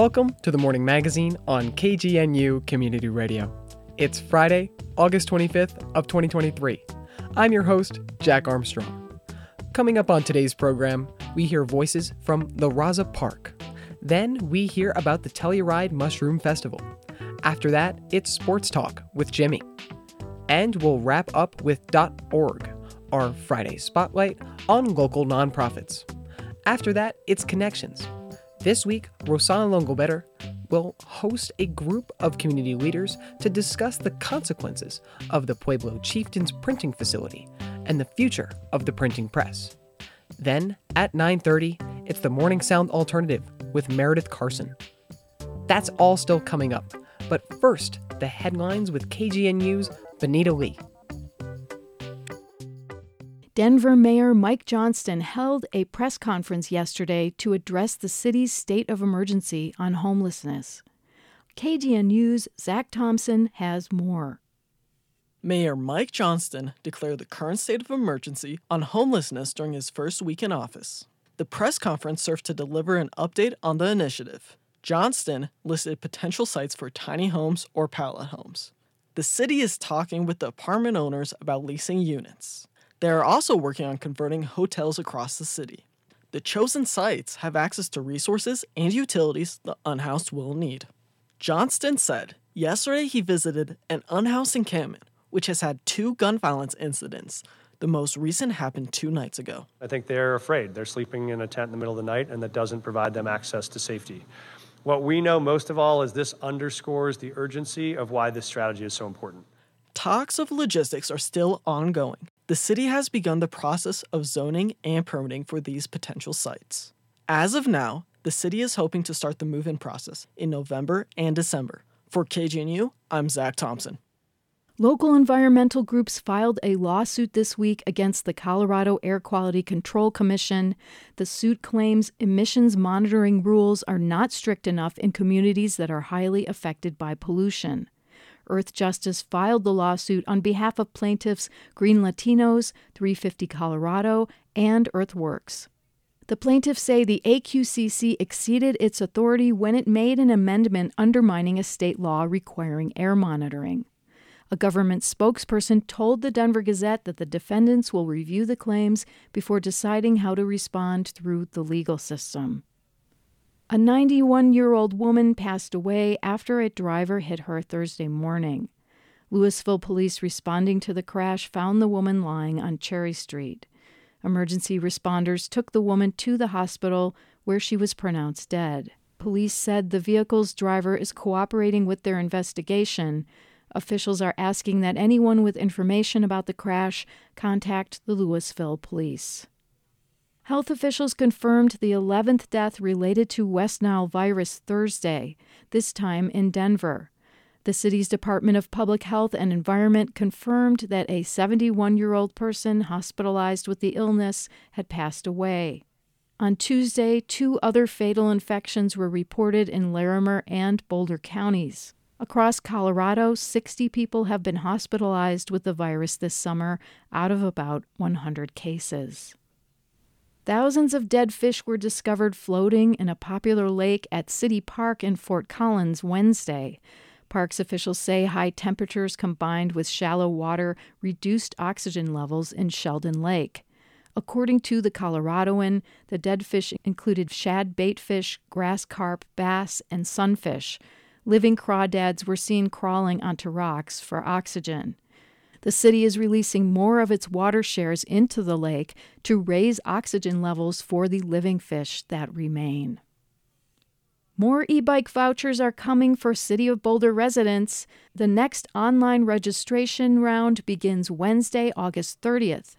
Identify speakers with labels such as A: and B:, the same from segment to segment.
A: Welcome to the morning magazine on KGNU Community Radio. It's Friday, August 25th of 2023. I'm your host, Jack Armstrong. Coming up on today's program, we hear voices from the Raza Park. Then we hear about the Telluride Mushroom Festival. After that, it's sports talk with Jimmie. And we'll wrap up with .org, our Friday spotlight on local nonprofits. After that, it's connections this week, Rosana Longobetter will host a group of community leaders to discuss the consequences of the Pueblo Chieftain's printing facility and the future of the printing press. Then, at 9:30, it's the Morning Sound Alternative with Meredith Carson. That's all still coming up. But first, the headlines with KGNU's Benita Lee.
B: Denver Mayor Mike Johnston held a press conference yesterday to address the city's state of emergency on homelessness. KGNU's Zach Thompson has more.
C: Mayor Mike Johnston declared the current state of emergency on homelessness during his first week in office. The press conference served to deliver an update on the initiative. Johnston listed potential sites for tiny homes or pallet homes. The city is talking with the apartment owners about leasing units. They are also working on converting hotels across the city. The chosen sites have access to resources and utilities the unhoused will need. Johnston said yesterday he visited an unhoused encampment which has had two gun violence incidents. The most recent happened two nights ago.
D: I think they're afraid. They're sleeping in a tent in the middle of the night, and that doesn't provide them access to safety. What we know most of all is this underscores the urgency of why this strategy is so important.
C: Talks of logistics are still ongoing, the city has begun the process of zoning and permitting for these potential sites. As of now, the city is hoping to start the move in process in November and December. For KGNU, I'm Zach Thompson.
B: Local environmental groups filed a lawsuit this week against the Colorado Air Quality Control Commission. The suit claims emissions monitoring rules are not strict enough in communities that are highly affected by pollution. Earthjustice filed the lawsuit on behalf of plaintiffs Green Latinos, 350 Colorado, and Earthworks. The plaintiffs say the AQCC exceeded its authority when it made an amendment undermining a state law requiring air monitoring. A government spokesperson told the Denver Gazette that the defendants will review the claims before deciding how to respond through the legal system. A 91 year old woman passed away after a driver hit her Thursday morning. Louisville police responding to the crash found the woman lying on Cherry Street. Emergency responders took the woman to the hospital where she was pronounced dead. Police said the vehicle's driver is cooperating with their investigation. Officials are asking that anyone with information about the crash contact the Louisville police. Health officials confirmed the 11th death related to West Nile virus Thursday, this time in Denver. The city's Department of Public Health and Environment confirmed that a 71 year old person hospitalized with the illness had passed away. On Tuesday, two other fatal infections were reported in Larimer and Boulder counties. Across Colorado, 60 people have been hospitalized with the virus this summer out of about 100 cases. Thousands of dead fish were discovered floating in a popular lake at City Park in Fort Collins Wednesday. Parks officials say high temperatures combined with shallow water reduced oxygen levels in Sheldon Lake. According to the Coloradoan, the dead fish included shad baitfish, grass carp, bass, and sunfish. Living crawdads were seen crawling onto rocks for oxygen. The city is releasing more of its water shares into the lake to raise oxygen levels for the living fish that remain. More e bike vouchers are coming for City of Boulder residents. The next online registration round begins Wednesday, August 30th.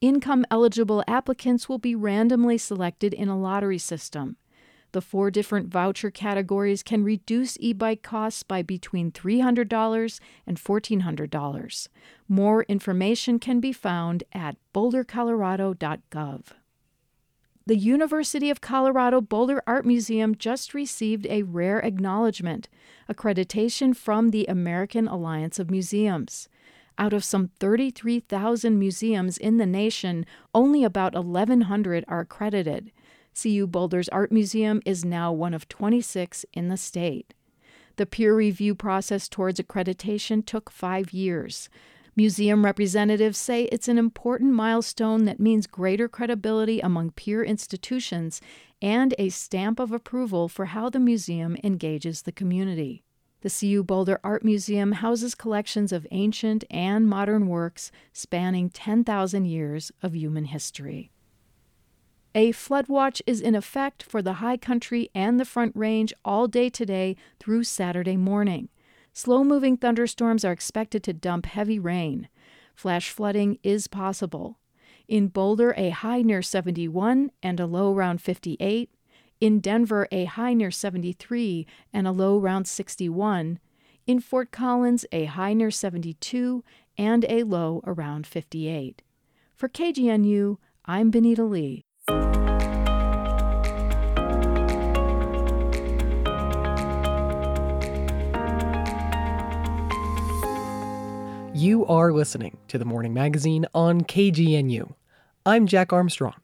B: Income eligible applicants will be randomly selected in a lottery system. The four different voucher categories can reduce e bike costs by between $300 and $1,400. More information can be found at bouldercolorado.gov. The University of Colorado Boulder Art Museum just received a rare acknowledgement, accreditation from the American Alliance of Museums. Out of some 33,000 museums in the nation, only about 1,100 are accredited. CU Boulder's Art Museum is now one of 26 in the state. The peer review process towards accreditation took five years. Museum representatives say it's an important milestone that means greater credibility among peer institutions and a stamp of approval for how the museum engages the community. The CU Boulder Art Museum houses collections of ancient and modern works spanning 10,000 years of human history. A flood watch is in effect for the high country and the front range all day today through Saturday morning. Slow moving thunderstorms are expected to dump heavy rain. Flash flooding is possible. In Boulder, a high near 71 and a low around 58. In Denver, a high near 73 and a low around 61. In Fort Collins, a high near 72 and a low around 58. For KGNU, I'm Benita Lee.
A: You are listening to the Morning Magazine on KGNU. I'm Jack Armstrong.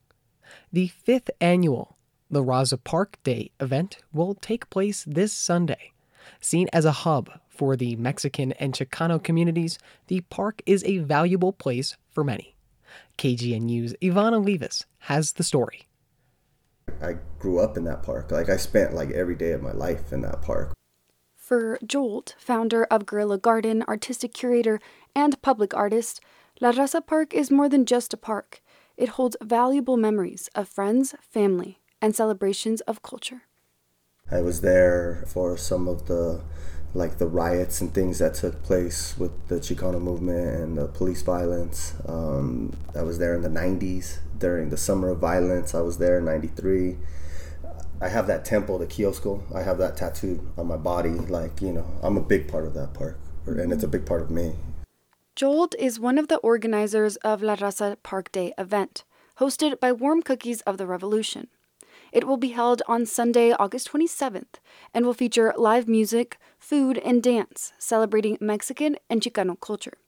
A: The fifth annual La Raza Park Day event will take place this Sunday. Seen as a hub for the Mexican and Chicano communities, the park is a valuable place for many. KGNU's Yvonne Olivas has the story.
E: I grew up in that park. Like I spent like every day of my life in that park.
F: For Jolt, founder of Guerrilla Garden, artistic curator, and public artist, La Raza Park is more than just a park. It holds valuable memories of friends, family, and celebrations of culture.
E: I was there for some of the like the riots and things that took place with the Chicano movement and the police violence. Um, I was there in the 90s during the summer of violence. I was there in 93. I have that temple, the Kiosko. I have that tattooed on my body. Like, you know, I'm a big part of that park, and it's a big part of me.
F: Jolt is one of the organizers of La Raza Park Day event, hosted by Warm Cookies of the Revolution. It will be held on Sunday, August 27th, and will feature live music, food, and dance, celebrating Mexican and Chicano culture.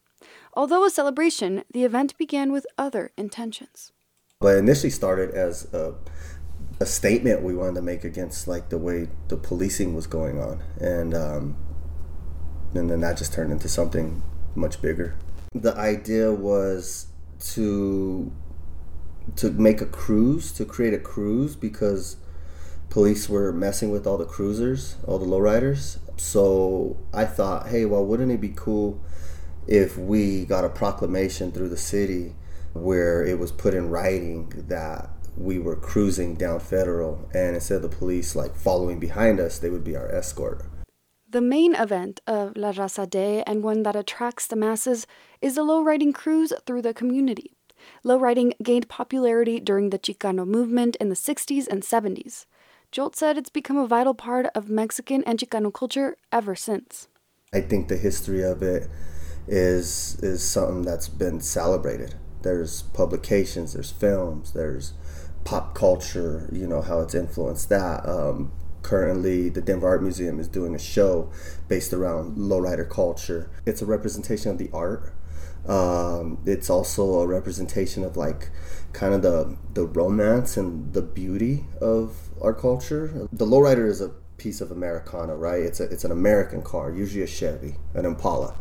F: Although a celebration, the event began with other intentions.
E: But initially started as a, a statement we wanted to make against like the way the policing was going on, and um, and then that just turned into something much bigger. The idea was to to make a cruise, to create a cruise because police were messing with all the cruisers, all the lowriders. So I thought, hey, well, wouldn't it be cool if we got a proclamation through the city where it was put in writing that we were cruising down Federal, and instead of the police like following behind us, they would be our escort.
F: The main event of La Raza Day, and one that attracts the masses, is a lowriding cruise through the community. Lowriding gained popularity during the Chicano movement in the 60s and 70s. Jolt said it's become a vital part of Mexican and Chicano culture ever since.
E: I think the history of it is is something that's been celebrated. There's publications, there's films, there's pop culture, you know, how it's influenced that. Um, currently, the Denver Art Museum is doing a show based around lowrider culture. It's a representation of the art um, it's also a representation of like kind of the the romance and the beauty of our culture. The lowrider is a piece of Americana, right? It's a it's an American car, usually a Chevy, an Impala.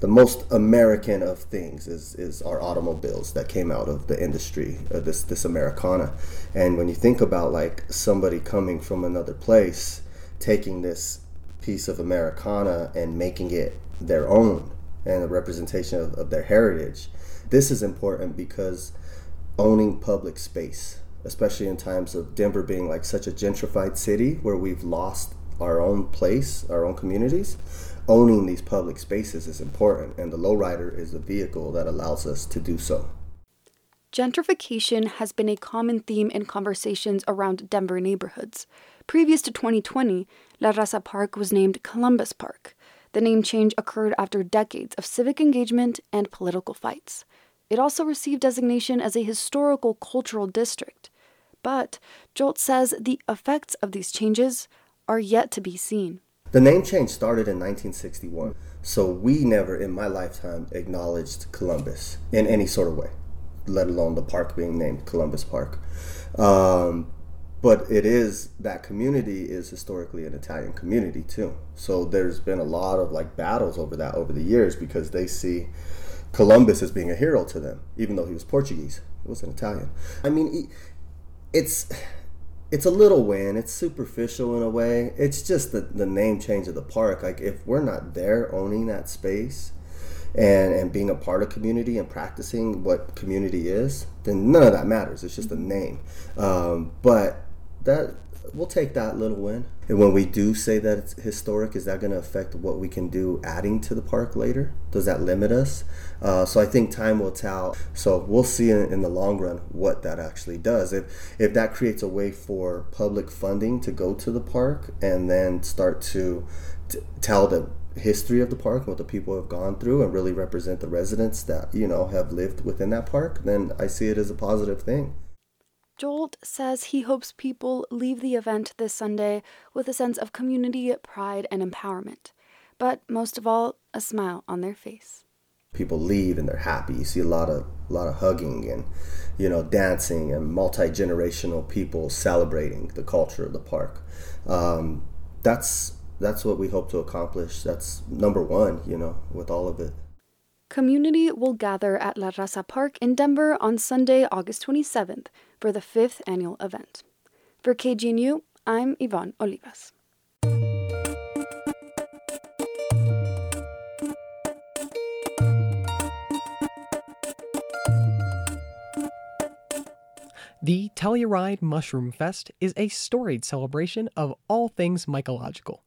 E: The most American of things is is our automobiles that came out of the industry, uh, this this Americana. And when you think about like somebody coming from another place, taking this piece of Americana and making it their own, and a representation of, of their heritage. This is important because owning public space, especially in times of Denver being like such a gentrified city where we've lost our own place, our own communities, owning these public spaces is important, and the lowrider is the vehicle that allows us to do so.
F: Gentrification has been a common theme in conversations around Denver neighborhoods. Previous to 2020, La Raza Park was named Columbus Park. The name change occurred after decades of civic engagement and political fights. It also received designation as a historical cultural district. But Jolt says the effects of these changes are yet to be seen.
E: The name change started in 1961, so we never in my lifetime acknowledged Columbus in any sort of way, let alone the park being named Columbus Park. Um, but it is that community is historically an Italian community too. So there's been a lot of like battles over that over the years because they see Columbus as being a hero to them, even though he was Portuguese. He was an Italian. I mean, it's it's a little win. It's superficial in a way. It's just the, the name change of the park. Like if we're not there owning that space and and being a part of community and practicing what community is, then none of that matters. It's just a name. Um, but that we'll take that little win. And when we do say that it's historic, is that going to affect what we can do adding to the park later? Does that limit us? Uh, so I think time will tell. So we'll see in, in, the long run what that actually does. If if that creates a way for public funding to go to the park and then start to t- tell the history of the park what the people have gone through and really represent the residents that you know have lived within that park, then I see it as a positive thing.
F: Jolt says he hopes people leave the event this Sunday with a sense of community, pride, and empowerment, but most of all, a smile on their face.
E: People leave and they're happy. You see a lot of a lot of hugging and you know dancing and multi generational people celebrating the culture of the park. Um, that's that's what we hope to accomplish. That's number one, you know, with all of it.
F: Community will gather at La Raza Park in Denver on Sunday, August 27th for the fifth annual event. For KGNU, I'm Yvonne Olivas.
A: The Telluride Mushroom Fest is a storied celebration of all things mycological.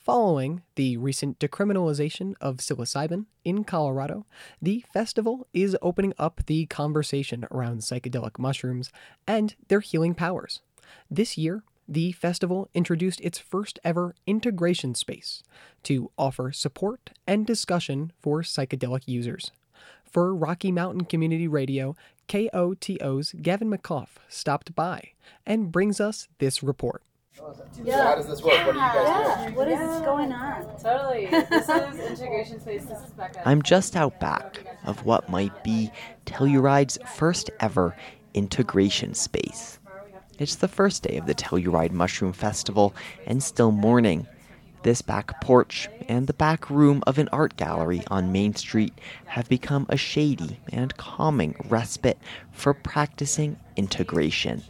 A: Following the recent decriminalization of psilocybin in Colorado, the festival is opening up the conversation around psychedelic mushrooms and their healing powers. This year, the festival introduced its first ever integration space to offer support and discussion for psychedelic users. For Rocky Mountain Community Radio, KOTO's Gavin McGough stopped by and brings us this report.
G: Yeah. So how does this work? Yeah. What are you guys yeah.
H: What is yeah. going on?
I: Totally. This is integration space. This is Becca.
J: I'm just out back of what might be Telluride's first ever integration space. It's the first day of the Telluride Mushroom Festival and still morning. This back porch and the back room of an art gallery on Main Street have become a shady and calming respite for practicing integration.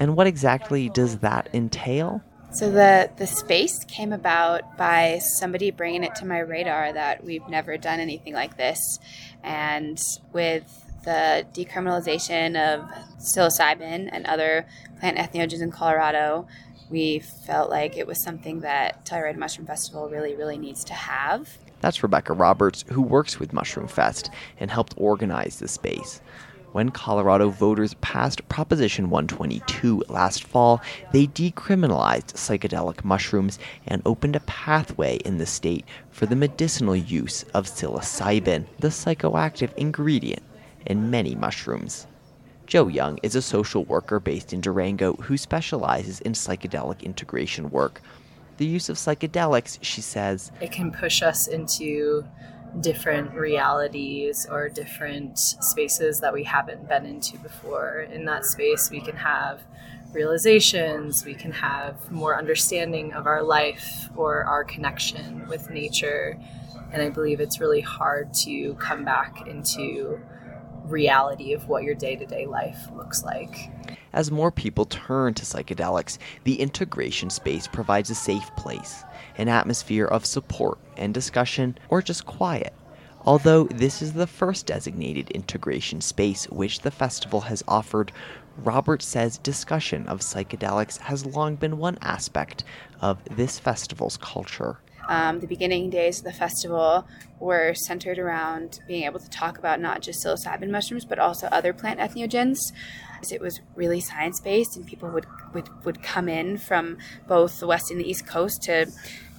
J: And what exactly does that entail?
H: So the the space came about by somebody bringing it to my radar that we've never done anything like this, and with the decriminalization of psilocybin and other plant entheogens in Colorado, we felt like it was something that Telluride Mushroom Festival really, really needs to have.
J: That's Rebecca Roberts, who works with Mushroom Fest and helped organize the space. When Colorado voters passed Proposition 122 last fall, they decriminalized psychedelic mushrooms and opened a pathway in the state for the medicinal use of psilocybin, the psychoactive ingredient in many mushrooms. Joe Young is a social worker based in Durango who specializes in psychedelic integration work. The use of psychedelics, she says,
K: it can push us into different realities or different spaces that we haven't been into before. In that space, we can have realizations, we can have more understanding of our life or our connection with nature. And I believe it's really hard to come back into reality of what your day to day life looks like.
J: As more people turn to psychedelics, the integration space provides a safe place an atmosphere of support and discussion, or just quiet. Although this is the first designated integration space which the festival has offered, Roberts says discussion of psychedelics has long been one aspect of this festival's culture.
H: Um, the beginning days of the festival were centered around being able to talk about not just psilocybin mushrooms, but also other plant entheogens. It was really science based, and people would, would, would come in from both the west and the east coast to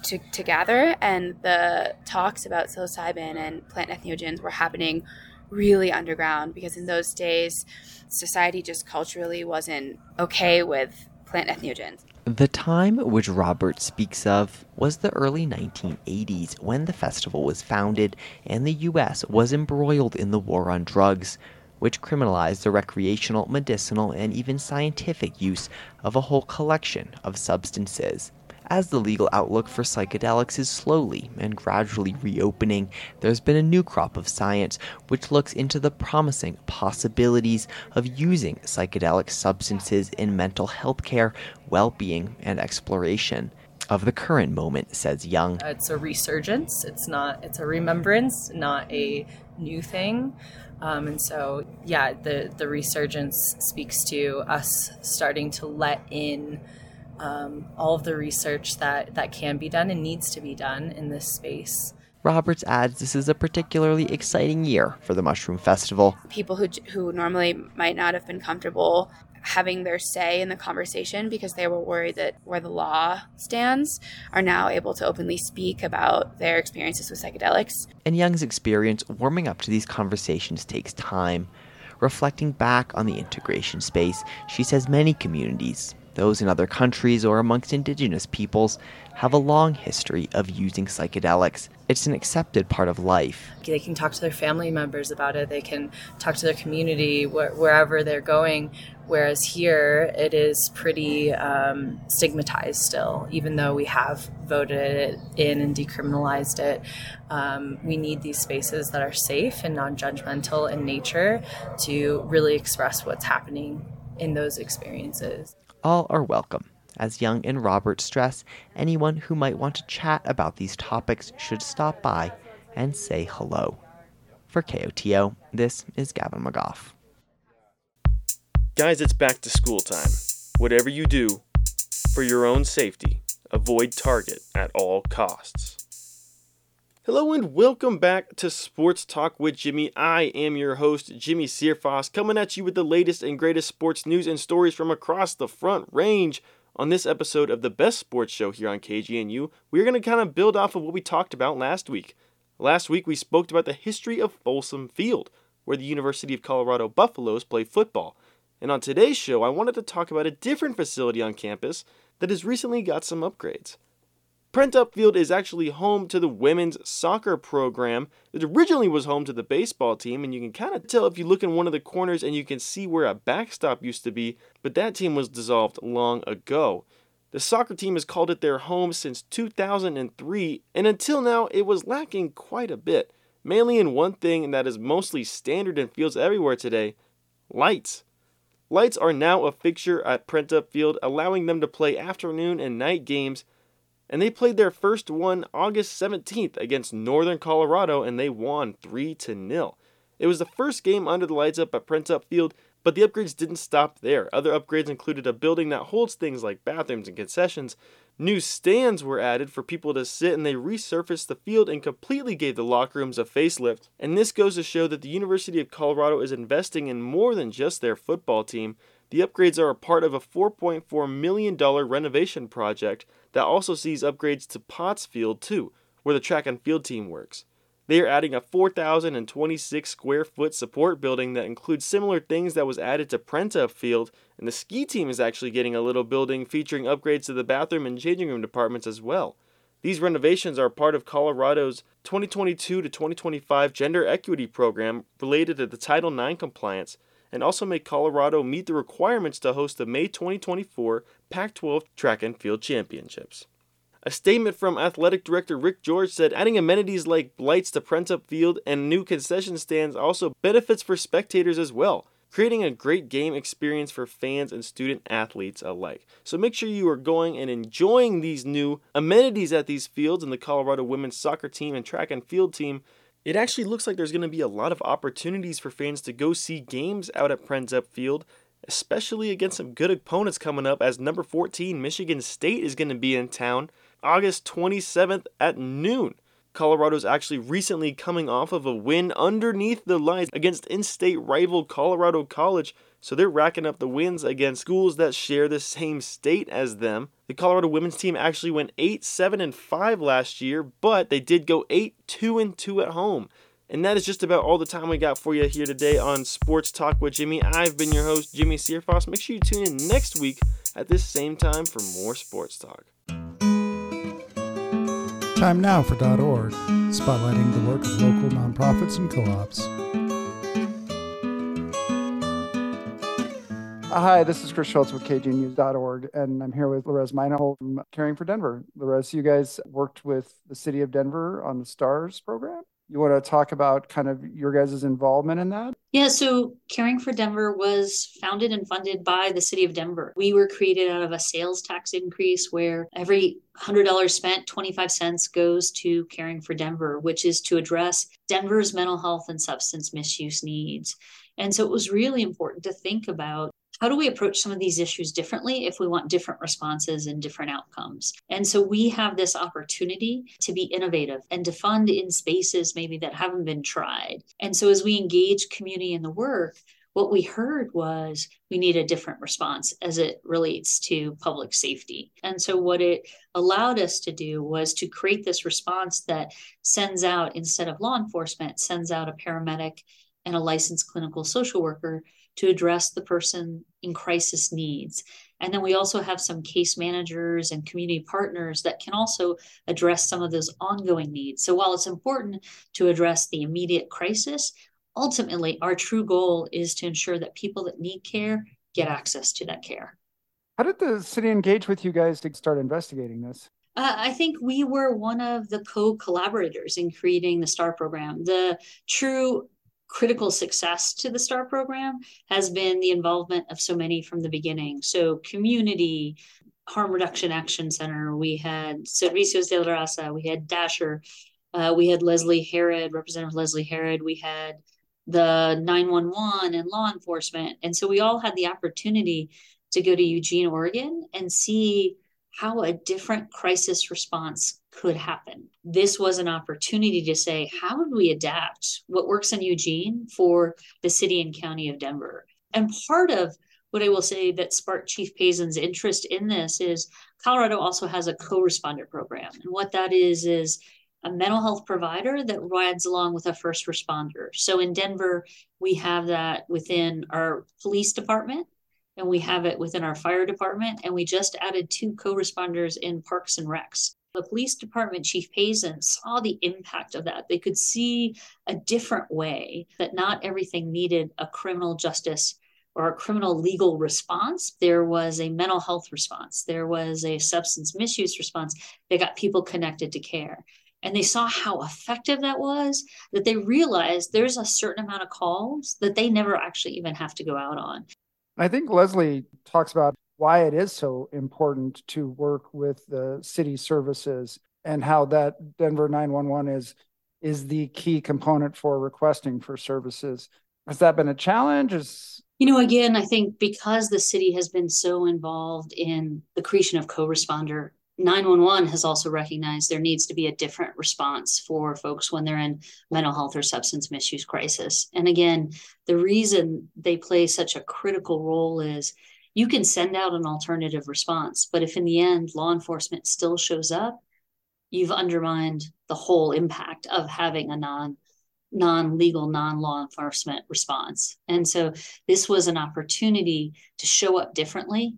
H: to, to gather, and the talks about psilocybin and plant entheogens were happening really underground because in those days, society just culturally wasn't okay with plant entheogens.
J: The time which Roberts speaks of was the early 1980s when the festival was founded and the US was embroiled in the war on drugs. Which criminalized the recreational, medicinal, and even scientific use of a whole collection of substances. As the legal outlook for psychedelics is slowly and gradually reopening, there's been a new crop of science which looks into the promising possibilities of using psychedelic substances in mental health care, well being, and exploration of the current moment, says Young.
K: It's a resurgence, it's not, it's a remembrance, not a new thing. Um, and so, yeah, the, the resurgence speaks to us starting to let in um, all of the research that, that can be done and needs to be done in this space.
J: Roberts adds this is a particularly exciting year for the Mushroom Festival.
H: People who, who normally might not have been comfortable having their say in the conversation because they were worried that where the law stands are now able to openly speak about their experiences with psychedelics.
J: And Young's experience warming up to these conversations takes time. Reflecting back on the integration space, she says many communities, those in other countries or amongst indigenous peoples, have a long history of using psychedelics. It's an accepted part of life.
K: They can talk to their family members about it, they can talk to their community wh- wherever they're going. Whereas here, it is pretty um, stigmatized still, even though we have voted it in and decriminalized it. Um, we need these spaces that are safe and non judgmental in nature to really express what's happening in those experiences.
J: All are welcome. As Young and Roberts stress, anyone who might want to chat about these topics should stop by and say hello. For KOTO, this is Gavin McGough.
L: Guys, it's back to school time. Whatever you do, for your own safety, avoid Target at all costs. Hello and welcome back to Sports Talk with Jimmie. I am your host, Jimmie Searfoss, coming at you with the latest and greatest sports news and stories from across the front range. On this episode of the best sports show here on KGNU, we're going to kind of build off of what we talked about last week. Last week, we spoke about the history of Folsom Field, where the University of Colorado Buffaloes play football. And on today's show, I wanted to talk about a different facility on campus that has recently got some upgrades. Prentup Field is actually home to the women's soccer program. It originally was home to the baseball team, and you can kind of tell if you look in one of the corners and you can see where a backstop used to be, but that team was dissolved long ago. The soccer team has called it their home since 2003, and until now, it was lacking quite a bit, mainly in one thing that is mostly standard in fields everywhere today lights. Lights are now a fixture at Prentup Field, allowing them to play afternoon and night games and they played their first one August 17th against Northern Colorado and they won 3 to 0. It was the first game under the lights up at Prentup Field, but the upgrades didn't stop there. Other upgrades included a building that holds things like bathrooms and concessions. New stands were added for people to sit, and they resurfaced the field and completely gave the locker rooms a facelift. And this goes to show that the University of Colorado is investing in more than just their football team. The upgrades are a part of a $4.4 million renovation project that also sees upgrades to Potts Field too, where the track and field team works. They are adding a 4,026 square foot support building that includes similar things that was added to Prentup Field, and the ski team is actually getting a little building featuring upgrades to the bathroom and changing room departments as well. These renovations are part of Colorado's 2022 to 2025 gender equity program related to the Title IX compliance and also make Colorado meet the requirements to host the May 2024 Pac 12 Track and Field Championships. A statement from athletic director Rick George said adding amenities like lights to Prentup Field and new concession stands also benefits for spectators as well, creating a great game experience for fans and student athletes alike. So make sure you are going and enjoying these new amenities at these fields and the Colorado women's soccer team and track and field team. It actually looks like there's going to be a lot of opportunities for fans to go see games out at Prentup Field especially against some good opponents coming up as number 14 Michigan State is going to be in town August 27th at noon. Colorado's actually recently coming off of a win underneath the lines against in state rival Colorado College, so they're racking up the wins against schools that share the same state as them. The Colorado women's team actually went 8 7 and 5 last year, but they did go 8 2 and 2 at home. And that is just about all the time we got for you here today on Sports Talk with Jimmie. I've been your host, Jimmie Searfoss. Make sure you tune in next week at this same time for more sports talk.
M: Time now for .org, spotlighting the work of local nonprofits and co-ops. Hi, this is Chris Schultz with KGNews.org, and I'm here with Lorez Meinhold from Caring for Denver. Lorez, you guys worked with the city of Denver on the STARS program. You want to talk about kind of your guys' involvement in that?
N: Yeah, so Caring for Denver was founded and funded by the city of Denver. We were created out of a sales tax increase where every $100 spent, 25 cents goes to Caring for Denver, which is to address Denver's mental health and substance misuse needs. And so it was really important to think about how do we approach some of these issues differently if we want different responses and different outcomes? And so we have this opportunity to be innovative and to fund in spaces maybe that haven't been tried. And so as we engage community in the work, what we heard was we need a different response as it relates to public safety. And so, what it allowed us to do was to create this response that sends out, instead of law enforcement, sends out a paramedic and a licensed clinical social worker to address the person in crisis needs. And then we also have some case managers and community partners that can also address some of those ongoing needs. So while it's important to address the immediate crisis, ultimately our true goal is to ensure that people that need care get access to that care.
M: How did the city engage with you guys to start investigating this?
N: Uh, I think we were one of the co collaborators in creating the STAR program. The true critical success to the STAR program has been the involvement of so many from the beginning. So, community, Harm Reduction Action Center, we had Servicios de la Raza, we had DASHR, uh, we had Leslie Herod, Representative Leslie Herod, we had the 911 and law enforcement. And so we all had the opportunity to go to Eugene, Oregon and see how a different crisis response could happen. This was an opportunity to say, how would we adapt what works in Eugene for the city and county of Denver? And part of what I will say that sparked Chief Pazen's interest in this is Colorado also has a co-responder program. And what that is is a mental health provider that rides along with a first responder. So in Denver, we have that within our police department and we have it within our fire department. And we just added two co responders in parks and recs. The police department chief Pazen saw the impact of that. They could see a different way that not everything needed a criminal justice or a criminal legal response. There was a mental health response. There was a substance misuse response They got people connected to care. And they saw how effective that was, that they realized there's a certain amount of calls that they never actually even have to go out on.
M: I think Leslie talks about why it is so important to work with the city services and how that Denver 911 is is the key component for requesting for services. Has that been a challenge? Is
N: you know, again, I think because the city has been so involved in the creation of co-responder 911 has also recognized there needs to be a different response for folks when they're in mental health or substance misuse crisis. And again, the reason they play such a critical role is you can send out an alternative response, but if in the end law enforcement still shows up, you've undermined the whole impact of having a non non-legal non-law enforcement response and so this was an opportunity to show up differently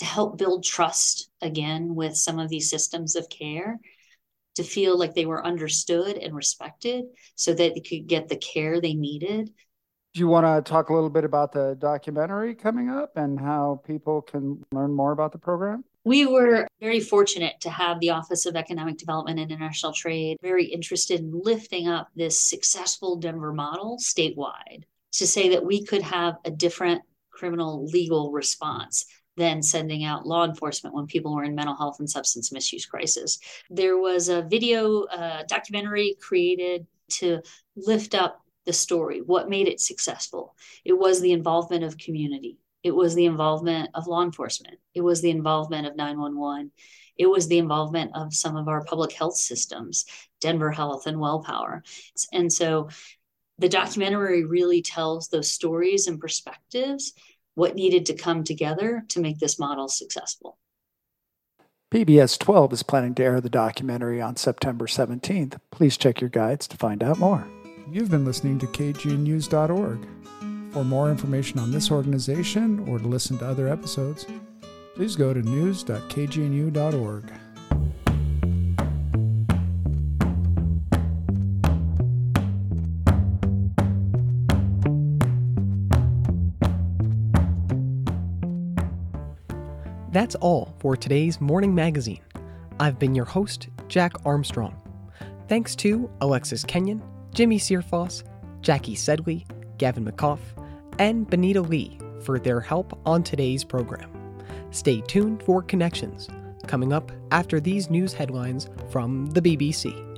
N: to help build trust again with some of these systems of care to feel like they were understood and respected so that they could get the care they needed.
M: Do you want to talk a little bit about the documentary coming up and how people can learn more about the program?
N: We were very fortunate to have the Office of Economic Development and International Trade very interested in lifting up this successful Denver model statewide to say that we could have a different criminal legal response than sending out law enforcement when people were in mental health and substance misuse crisis. There was a video uh, documentary created to lift up the story, what made it successful. It was the involvement of community. It was the involvement of law enforcement. It was the involvement of 911. It was the involvement of some of our public health systems, Denver Health and WellPower. And so the documentary really tells those stories and perspectives what needed to come together to make this model successful.
M: PBS 12 is planning to air the documentary on September 17th. Please check your guides to find out more.
O: You've been listening to KGNews.org. For more information on this organization or to listen to other episodes, please go to news.kgnu.org.
A: That's all for today's morning magazine. I've been your host, Jack Armstrong. Thanks to Alexis Kenyon, Jimmie Searfoss, Jackie Sedley, Gavin McGough, and Benita Lee for their help on today's program. Stay tuned for Connections, coming up after these news headlines from the BBC.